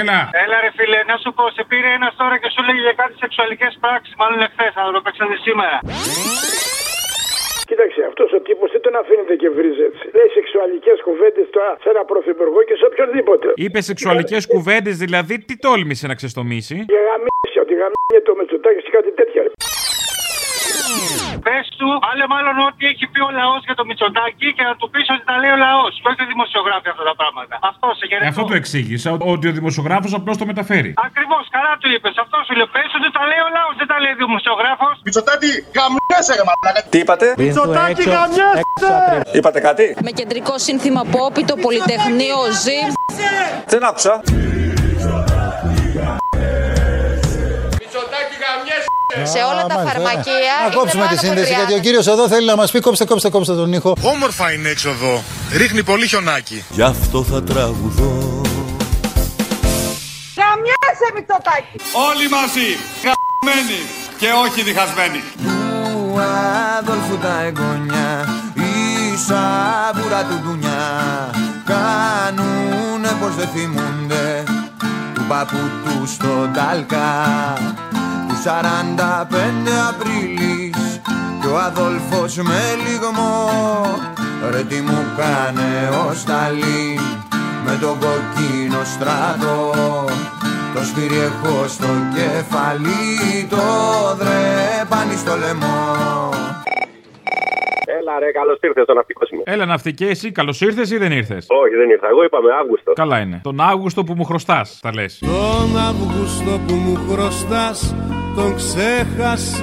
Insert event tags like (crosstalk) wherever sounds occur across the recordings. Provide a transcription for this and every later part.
Έλα. Έλα ρε φίλε, να σου πω, σε πήρε ένας τώρα και σου λέγει για κάτι σεξουαλικές πράξεις. Μάλλον εχθές, θα το παίξατε σήμερα. Κοίταξε, αυτός ο τύπος δεν τον αφήνεται και βρίζει έτσι. Λέει σεξουαλικές κουβέντες τώρα σε ένα πρωθυπουργό και σε οποιονδήποτε. Είπε σεξουαλικές κουβέντες, δηλαδή τι τόλμησε να ξεστομίσει; Για γαμίσια, ότι γαμίσια το Μετσοτάκη ή κάτι τέτοια. Ρε. Πες του, άλλε μάλλον ό,τι έχει πει ο λαός για το Μητσοτάκι και να του πεις ότι τα λέει ο λαός. Και όχι ο δημοσιογράφοι αυτά τα πράγματα. Αυτό σε Ε, χαιρετώ. αυτό το εξήγησα, ότι ο δημοσιογράφος απλώς το μεταφέρει. Ακριβώς, καλά του είπες. Αυτό σου λέει. Πες ότι τα λέει ο λαός, δεν τα λέει ο δημοσιογράφος. Μητσοτάτη, γαμιέσαι ρε μαλάκα. Τι είπατε; Μητσοτάκι γαμιέσαι! Είπατε κάτι; Με κεντρικό σύνθημα Πόπι, το Πολυτεχνείο ζει. Δεν άκουσα. Σε όλα τα φαρμακεία. Να κόψουμε τη σύνδεση γιατί ο κύριος εδώ θέλει να μας πει κόψτε, κόψτε, κόψτε τον ήχο. Όμορφα είναι έξω εδώ. Ρίχνει πολύ χιονάκι. Γι' αυτό θα τραγουδώ Καμιάσαι Μητσοτάκη. Όλοι μαζί, γαμμένοι και όχι διχασμένοι. Του Αδόλφου τα εγγονιά Η σαβούρα του ντουνιά Κάνουνε πως δεν θυμούνται Του παππού τους στον Τάλκα Του 45 Απρίλης Κι ο Αδόλφος με λιγμό Ρε τι μου κάνε ο Σταλίν Με τον κοκκίνο στράτο το σφύρι έχω στο κεφάλι, το δρέπανι στο λαιμό. Έλα ρε, καλώς ήρθες στο ναυτικό σημείο. Έλα ναυτικέ, εσύ καλώς ήρθες ή δεν ήρθες; Όχι, δεν ήρθα. Εγώ είπαμε Αύγουστο. Καλά είναι. Τον Αύγουστο που μου χρωστάς, τα λες. Τον Αύγουστο που μου χρωστάς, τον ξέχασες.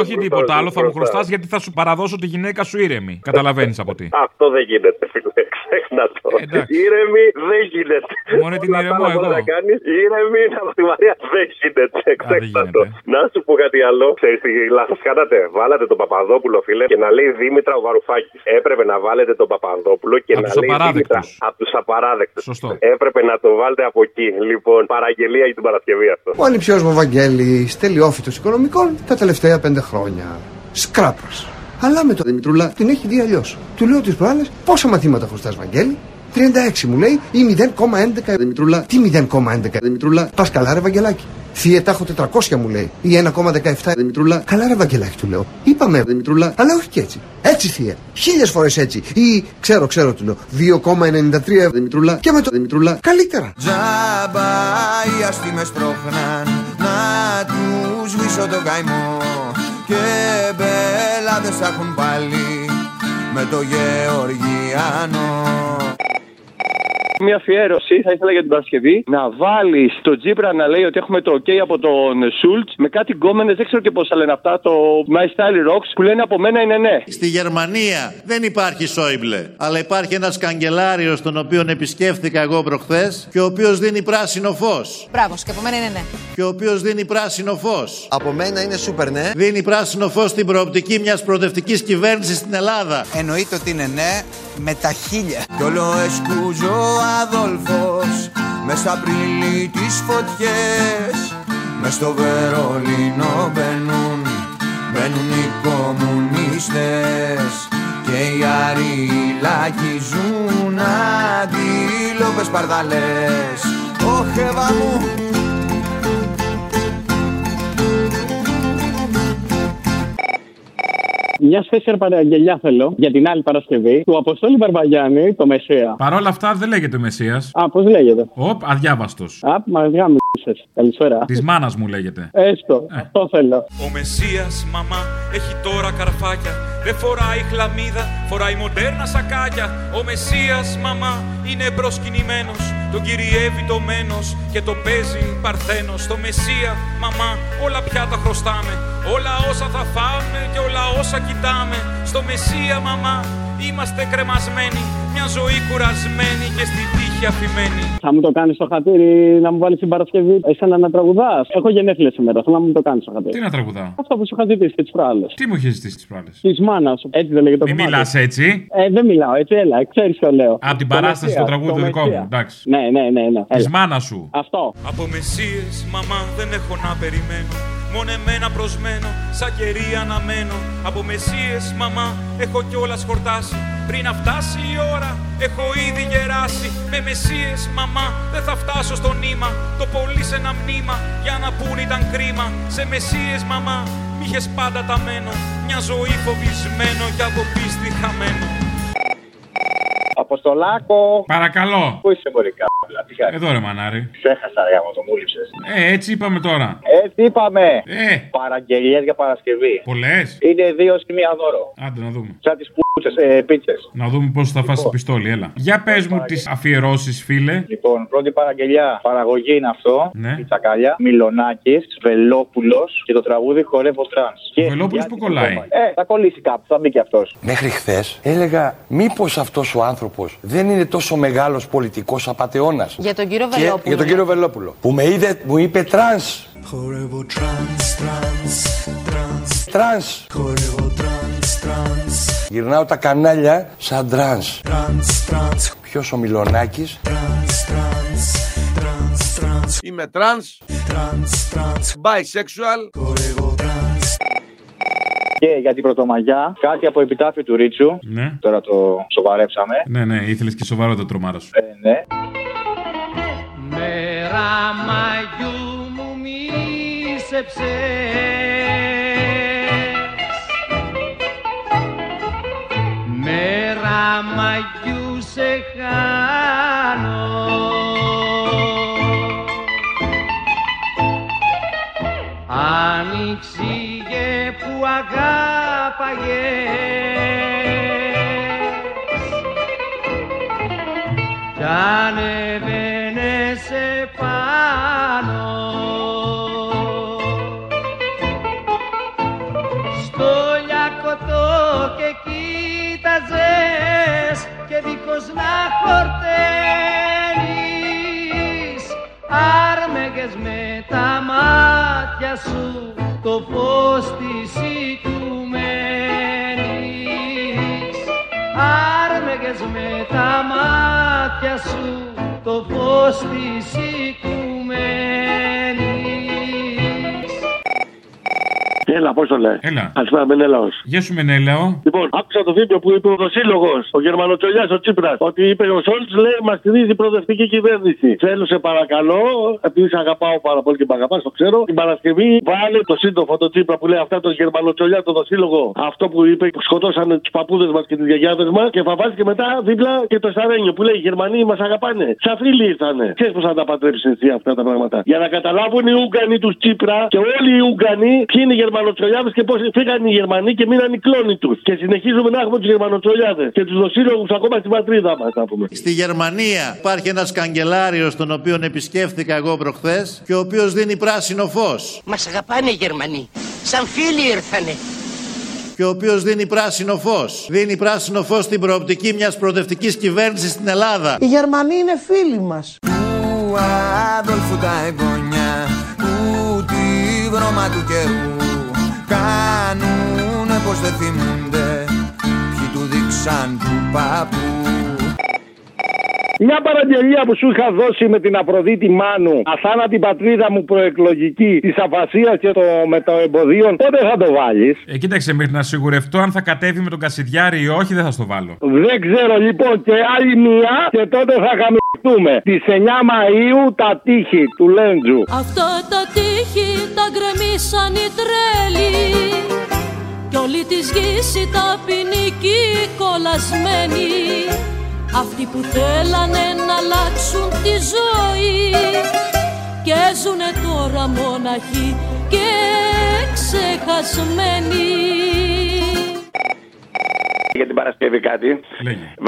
Όχι τίποτα άλλο, θα μου χρωστάς γιατί θα σου παραδώσω τη γυναίκα σου ήρεμη. Καταλαβαίνεις από τι. Αυτό δεν γίνεται, φίλε. (laughs) Ξέχνα το. Εντάξει. Ήρεμη δεν γίνεται. Μόνο την Όλα τα ηρεμώ άλλα μπορεί εγώ. να κάνεις. Ήρεμη να τη Μαρία δεν γίνεται. Ξέχνα γίνεται. το. Να σου πω κάτι άλλο. Ξέρεις τι λάθος κάνατε. Βάλατε τον Παπαδόπουλο, φίλε, και να λέει Δήμητρα ο Βαρουφάκης. Έπρεπε να βάλετε τον Παπαδόπουλο και Απ' να τους λέει απαράδεκτους. Δήμητρα. Από τους απαράδεκτους. Σωστό. Έπρεπε να το βάλετε από εκεί. Λοιπόν, παραγγελία για την Παρασκευή αυτό. Ο ανιψιός μου Βαγγέλης, τελειόφυτος οικονομικών τα τελευταία πέντε χρόνια. Σκράπας. Αλλά με το Δημητρούλα την έχει δει αλλιώς. Του λέω τις προάλλες πόσα μαθήματα χρωστάς Βαγγέλη; 36 μου λέει ή 0,11 Δημητρούλα. Τι 0,11 Δημητρούλα. Πας καλά ρε Βαγγελάκη. Θύε τα έχω 400 μου λέει. Ή 1,17 Δημητρούλα. Καλά ρε Βαγγελάκη του λέω. Είπαμε Δημητρούλα. Αλλά όχι και έτσι. Έτσι θύε. Χίλιες φορές έτσι. Ή ξέρω ξέρω του λέω. 2,93 Δημητρούλα. Και με το Δημητρούλα καλύτερα. Τζάμπα οι αστεί με σπρώχναν να τους σβήσω τον καημό και μπελάδες έχουν πάλι με το Γεωργιάνο. Μια αφιέρωση θα ήθελα για την Παρασκευή να βάλεις το Τζίπρα να λέει ότι έχουμε το OK από τον Σούλτς με κάτι γκόμενες, δεν ξέρω και πώς θα λένε αυτά, το My Style Rocks που λένε από μένα είναι ναι. Στη Γερμανία δεν υπάρχει Σόιμπλε, αλλά υπάρχει ένας καγκελάριος τον οποίον επισκέφθηκα εγώ προχθές και ο οποίος δίνει πράσινο φως. Μπράβο, και από μένα είναι ναι. Και ο οποίος δίνει πράσινο φως. Από μένα είναι σούπερ ναι. Δίνει πράσινο φως στην προοπτική μιας προοδευτικής κυβέρνησης στην Ελλάδα. Εννοείται ότι είναι ναι με τα χίλια. Κι όλο εσκούζω Αδόλφος με στα πρίλη τις φωτιές. Με στο Βερολίνο μπαίνουν μπαίνουν οι κομμουνίστες και οι αριλάκοι ζουν αντίλοπες παρδαλές. Ωχ Εύα μου Μια σπέσια παραγγελιά θέλω για την άλλη Παρασκευή του Αποστόλη Μπαρμπαγιάννη, το Μεσαία. Παρ' όλα αυτά δεν λέγεται Μεσία. Α, πώς λέγεται; Οπ, αδιάβαστος. Α, μα γάμισες. Καλησπέρα. Της μάνας μου λέγεται. Έστω, αυτό θέλω. Ο Μεσσίας μαμά έχει τώρα καρφάκια Δεν φοράει χλαμίδα, φοράει μοντέρνα σακάκια Ο Μεσσίας μαμά είναι προσκυνημένος Τον κυριεύει το μένος και το παίζει παρθένος Στο Μεσσία μαμά όλα πια τα χρωστάμε Όλα όσα θα φάμε και όλα όσα κοιτάμε Στο Μεσσία μαμά είμαστε κρεμασμένοι Μια ζωή κουρασμένη και στη τύχη αφημένη Θα μου το κάνεις στο χατήρι να μου βάλεις την Παρασκευή εσένα να τραγουδάς. Έχω γενέθλια σήμερα. Θέλω να μου το κάνεις στο χατήρι. Τι να τραγουδά. Αυτό που σου είχα ζητήσει και τις προάλλες. Τι μου είχες ζητήσει τις προάλλες; Της μάνας σου. Έτσι δεν λέγεται το Μην κομμάτι. μιλάς έτσι. Ε, δεν μιλάω έτσι, έλα, ξέρεις το λέω. Από την Το παράσταση Μεσσία, το τραγούδι το δικό μου. Μεσσία. Εντάξει. Ναι, ναι, ναι. ναι. Της Έλα. μάνας σου. Αυτό. Από Μεσσίες μαμά δεν έχω να περιμένω Μόνο εμένα προσμένω, σαν κερί αναμένω. Από μεσίες, μαμά, έχω κιόλας χορτάσει. Πριν να φτάσει η ώρα, έχω ήδη γεράσει. Με μεσίες, μαμά, δεν θα φτάσω στο νήμα. Το πολύ σε ένα μνήμα, για να πούν ήταν κρίμα. Σε μεσίες, μαμά, μ' είχες πάντα ταμένο. Μια ζωή φοβισμένο και από πίστη χαμένο. Αποστολάκο. Παρακαλώ. Πού είσαι, Μπορεί τι Εδώ ρε μανάρι. Ξέχασα, ρε, άμα το μου λείψες. Ε, έτσι είπαμε τώρα. Έτσι είπαμε; Ε. Παραγγελίες για Παρασκευή. Πολλές. Είναι δύο συ μία δώρο. Άντε να δούμε. Σαν τις πούτσες, ε, πίτσες. Να δούμε πώς θα φάσει πιστόλι, έλα. Για πες μου τις αφιερώσεις, φίλε. Λοιπόν, πρώτη παραγγελιά. Παραγωγή είναι αυτό. Ναι. Η τσακάλια. Μιλονάκης, Βελόπουλος και το τραγούδι χορεύω τρανς. Ο Βελόπουλος που κολλάει. Ε, θα κολλήσει κάπου, θα μπει και αυτός. Μέχρι χθες έλεγα μήπως αυτός ο άνθρωπος δεν είναι τόσο μεγάλος πολιτικός απαταιώνας. Για τον κύριο Και Βελόπουλο. για τον κύριο Βελόπουλο. Που με είδε, μου είπε trance. Χορεύω trance, trance, trance Trance. Χορεύω trance, trance Γυρνάω τα κανάλια σαν trance. Trance, trance Ποιος ο Μιλονάκης. Trance, trance Trance, trance Είμαι τρανς, Trance, trance bisexual. Χορεύω trance Και για την Πρωτομαγιά, κάτι από επιτάφιο του Ρίτσου. Ναι. Τώρα το σοβαρέψαμε. Ναι, ναι, ήθελες και σοβαρό το τρομάρα σου. Ε, ναι. Μέρα μαγιού μου μίσεψες Μέρα μαγιού σε χάνω Άνοιξηγε που αγάπαγες. Κι ανεβαίνε σε πάνω στο λιακωτό και κοίταζες και δίχως να χορταίνεις. Άρμεγες με τα μάτια σου το φως της οικουμένης. Άρμεγες με τα μάτια σου το φως της οικουμένης Έλα, πώς το λέει. Έλα. Καλησπέρα, Μενέλαος. Γεια σου, Μενέλαο. Λοιπόν, άκουσα το βίντεο που είπε ο σύλλογο, ο Γερμανοτσολιάς, ο Τσίπρας, ότι είπε ο Σόλτς, λέει, μας στηρίζει η προοδευτική κυβέρνηση. Θέλω, σε παρακαλώ, επειδή σε αγαπάω πάρα πολύ και με αγαπάς, το ξέρω, την Παρασκευή βάλε το σύντροφο το Τσίπρα που λέει αυτά, τον Γερμανοτσολιά, τον σύλλογο, αυτό που είπε που σκοτώσανε τους παππούδες μας και τι γιαγιάδες μας, και θα βάλει και μετά δίπλα και το Σαρένιο που λέει Οι Γερμανοί μας αγαπάνε. Σαν φίλοι ήρθανε. Ξέρεις πώς θα τα πατρέψεις εσύ αυτά τα πράγματα. Για να καταλάβουν οι Ούγγανοι τους Τσίπρα και όλοι οι Ούγγανοι ποιοι είναι οι Γερμανοτσολιάδες και πώς φύγαν οι Γερμανοί και μείναν οι κλόνοι τους. Και συνεχίζουμε να έχουμε τους Γερμανοτσολιάδες και τους δοσύλλογους ακόμα στην πατρίδα μα, να πούμε. Στη Γερμανία υπάρχει ένας καγκελάριος τον οποίο επισκέφθηκα εγώ προχθές και ο οποίος δίνει πράσινο φως. Μας αγαπάνε οι Γερμανοί. Σαν φίλοι ήρθανε. Και ο οποίος δίνει πράσινο φως. Δίνει πράσινο φως στην προοπτική μιας προοδευτικής κυβέρνησης στην Ελλάδα. Οι Γερμανοί είναι φίλοι μας. Του Αδόλφου τα εγγόνια Που τη βρώμα του καιρού Κάνουνε πως δεν θυμούνται Ποιοι του δείξαν του παππού Μια παραγγελία που σου είχα δώσει με την Αφροδίτη Μάνου, αθάνατη πατρίδα μου προεκλογική, της αφασία και το μεταεμποδίων, πότε θα το βάλεις; Ε, κοίταξε, μέχρι να σιγουρευτώ αν θα κατέβει με τον Κασιδιάρη ή όχι, δεν θα στο βάλω. Δεν ξέρω λοιπόν και άλλη μία και τότε θα γαμιστούμε. Τη 9 Μαΐου τα τείχη του Λέντζου. Αυτά τα τείχη τα γκρεμίσαν οι τρέλοι κι όλη της γης οι ταπεινικοί κολλασμένοι αυτοί που θέλανε να αλλάξουν τη ζωή. Και ζουνε τώρα μοναχοί και ξεχασμένοι Για την Παρασκευή κάτι.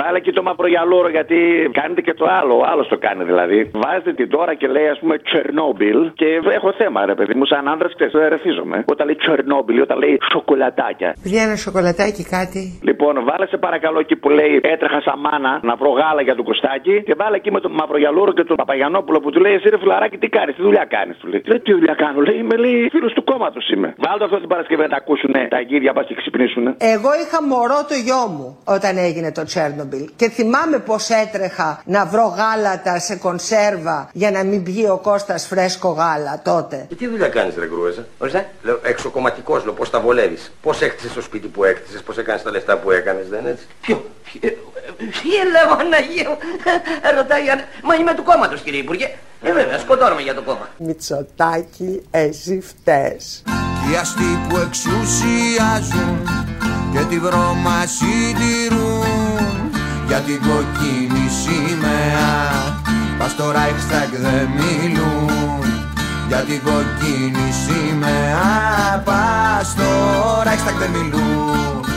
Βάλε και το μαυρογιαλόρο γιατί κάνετε και το άλλο. Ο άλλος το κάνει δηλαδή. Βάζετε την τώρα και λέει ας πούμε Τσερνόμπιλ και έχω θέμα ρε παιδί μου. Σαν άντρα ξέρεις, ερεθίζομαι. Όταν λέει Τσερνόμπιλ, όταν λέει σοκολατάκια. Παιδιά ένα σοκολατάκι κάτι. Λοιπόν, βάλε σε παρακαλώ εκεί που λέει έτρεχα σαν μάνα να βρω γάλα για το κοστάκι και βάλε εκεί με τον Μαυρογιαλούρο και τον Παπαγιανόπουλο που του λέει Εσύ ρε φιλαράκι τι κάνεις, τι δουλειά κάνεις. Του λέει, λέει τι δουλειά κάνω, λέει Είμαι λέει φίλος του κόμματος είμαι. Βάλτε αυτό την Παρασκευή να τα ακούσουν τα γύρια πας και ξυπνήσουν. Εγώ είχα μωρό το γιο μου όταν έγινε το Τσέρνομπιλ και θυμάμαι πως έτρεχα να βρω γάλατα σε κονσέρβα για να μην πιει ο Κώστας φρέσκο γάλα τότε. Και τι δουλειά κάνεις ρε Γκρούεζα. Ορίστε. Λέω εξοκομματικός, λέω πώς τα βολεύεις; Πώς έκτισες το σπίτι που έκτισες, πώς έκανες τα λεφτά που έκανες, δεν είναι έτσι; Ποιο, Έλα, Παναγία μου. Ρωτάει, αν- μα είμαι του κόμματος, κύριε Υπουργέ. Ε, βέβαια, σκοτώνομαι για το κόμμα. Μητσοτάκη, εσύ φταίς. Οι αστεί που εξουσιάζουν και τη βρώμα συντηρούν για την κοκκίνη σημαία. Πας στο Reichstag δεν μιλούν για την κοκκίνη σημαία. Πας στο Reichstag δεν μιλούν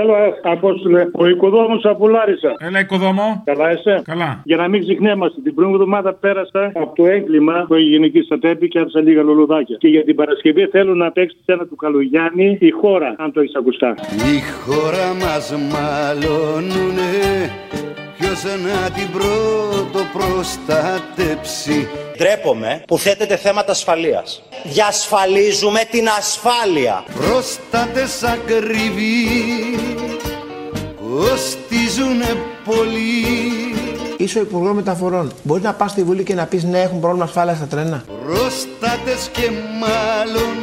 Έλα, Απόστολε, ο οικοδόμος από Λάρισα. Έλα, οικοδόμο. Καλά, είσαι; Καλά. Για να μην ξεχνιέμαστε, την προηγούμενη εβδομάδα πέρασα από το έγκλημα που έγινε εκεί στα Τέπη και άφησα λίγα λουλουδάκια. Και για την Παρασκευή θέλω να παίξει ένα του Καλογιάννη, η χώρα, αν το έχεις ακουστά. Η χώρα μας μαλώνουνε Ποιος να την πρώτο προστατέψει Ντρέπομαι που θέτετε θέματα ασφαλείας. Διασφαλίζουμε την ασφάλεια. Πρόστατες ακριβοί Κοστίζουνε πολύ Είσαι ο Υπουργός Μεταφορών. Μπορείς να πας στη Βουλή και να πεις ναι, έχουν πρόβλημα ασφάλεια στα τρένα. Πρόστατες και μάλλον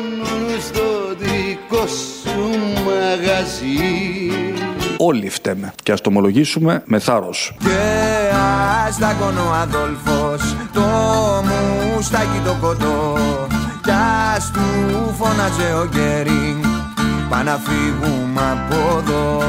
στο δικό σου μαγαζί Όλοι φταίμε. Και ας το ομολογήσουμε με θάρρος. Και αστάκωνε ο Αδόλφος το μουστάκι το κοντό κι ας του φώναζε ο Γκέρινγκ πά να φύγουμε από εδώ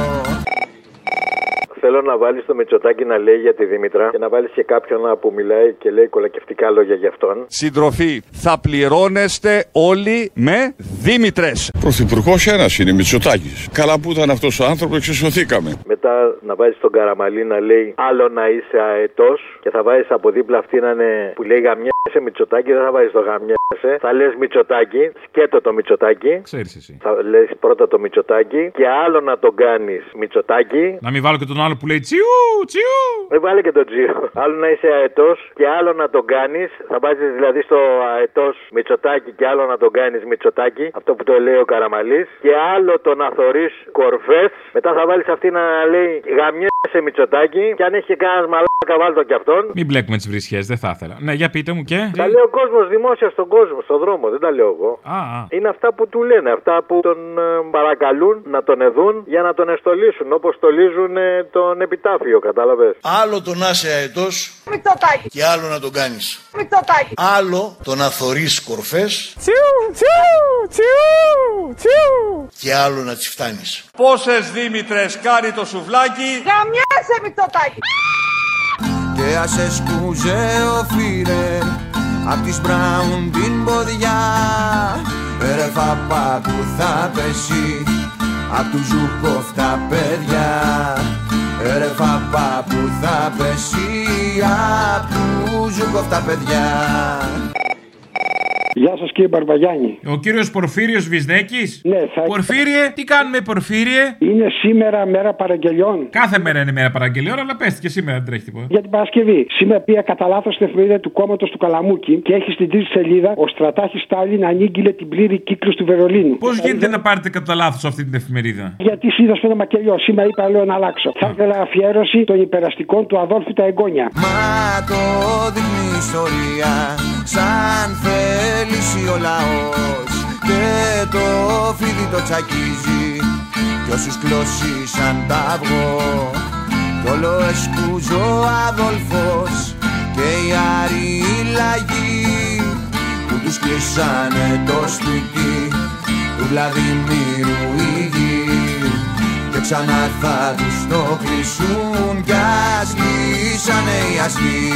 Θέλω να βάλεις το Μητσοτάκι να λέει για τη Δήμητρα και να βάλεις και κάποιον που μιλάει και λέει κολακευτικά λόγια για αυτόν. Συντροφοί, θα πληρώνεστε όλοι με Δήμητρες. Πρωθυπουργός ένας είναι, Μητσοτάκης. Καλά που ήταν αυτός ο άνθρωπος, εξισωθήκαμε. Μετά να βάζεις τον Καραμαλή να λέει άλλο να είσαι αετός και θα βάζεις από δίπλα αυτή να είναι που λέει γαμιάσαι Μητσοτάκι, δεν θα βάζεις το γαμιάσαι. Θα λες Μητσοτάκι, σκέτο το Μητσοτάκι. Ξέρεις εσύ. Θα λες πρώτα το Μητσοτάκι και άλλο να τον κάνεις Μητσοτάκι. Να μην βάλω και τον άλλο που λέει τσιού, τσιού. Δεν βάλε και τον Τζίο. (laughs) Άλλο να είσαι αετός και άλλο να τον κάνεις. Θα βάζεις δηλαδή στο αετός Μητσοτάκι και άλλο να τον κάνεις Μητσοτάκι. Αυτό που το λέει ο Καραμαλής. Και άλλο το να θωρείς κορφές. Μετά θα βάλεις αυτή να λέει γαμιέσαι Μητσοτάκι. Και αν έχει και κανένας μαλάκα, βάλει το κι αυτόν. Μην μπλέκουμε τις βρισχές, δεν θα ήθελα. Ναι, για πείτε μου και. Τα λέει ο κόσμος δημόσια στον κόσμο, στον δρόμο. Δεν τα λέω εγώ. Α, α. Είναι αυτά που του λένε, αυτά που τον ε, παρακαλούν να τον εδούν για να τον εστολίσουν. Όπως στολίζουν ε, τον επιτάφιο, κατάλαβες. Άλλο το να είσαι αετός Μητσοτάκι. και άλλο να τον κάνεις. Μητσοτάκι. Άλλο το να θωρείς κορφές Τσιού, τσιού, τσιού, τσιού. και άλλο να τις φτάνεις. Πόσες Δήμητρες κάνει το σουβλάκι; Γαμιάσαι Μητσοτάκι. και ας εσκούζε ο Φίρερ απ' της Μπράουν την ποδιά Ρε φαπά που θα πέσει απ' τους Ζουκόφ τα παιδιά Ρε φαπά που θα πέσει απ' τους Ζουκόφ τα παιδιά Γεια σας κύριε Μπαρβαγιάννη. Ο κύριος Πορφύριος Βυσδέκη. Ναι, θα... Πορφύριε, τι κάνουμε, Πορφύριε; Είναι σήμερα μέρα παραγγελιών. Κάθε μέρα είναι μέρα παραγγελιών, αλλά πες και σήμερα δεν τρέχει τίποτα. Για την Παρασκευή. Σήμερα πήγα κατά λάθος στην εφημερίδα του κόμματος του Καλαμούκη και έχει στην τρίτη σελίδα ο στρατάχης Στάλιν ανήγγειλε την πλήρη κύκλος του Βερολίνου. Πώς γίνεται να πάρετε κατά λάθος αυτή την εφημερίδα; Γιατί είδα στο ένα μακελιό. Σήμερα είπα λέω να αλλάξω. Θα ήθελα αφιέρωση των υπεραστικών του Αδόλφου τα εγγόνια. Μα το δείχνεις η ιστορία σαν θέληση ο λαός και το φίδι το τσακίζει. Κι όσους κλώσισαν τα αυγό κι όλο εσκούζω ο Αδόλφος και οι άριοι λαγοί που τους κλείσανε το σπίτι του Βλαδιμίρου η γη και ξανά θα τους το κλείσουν κι ας κλείσανε οι αστεί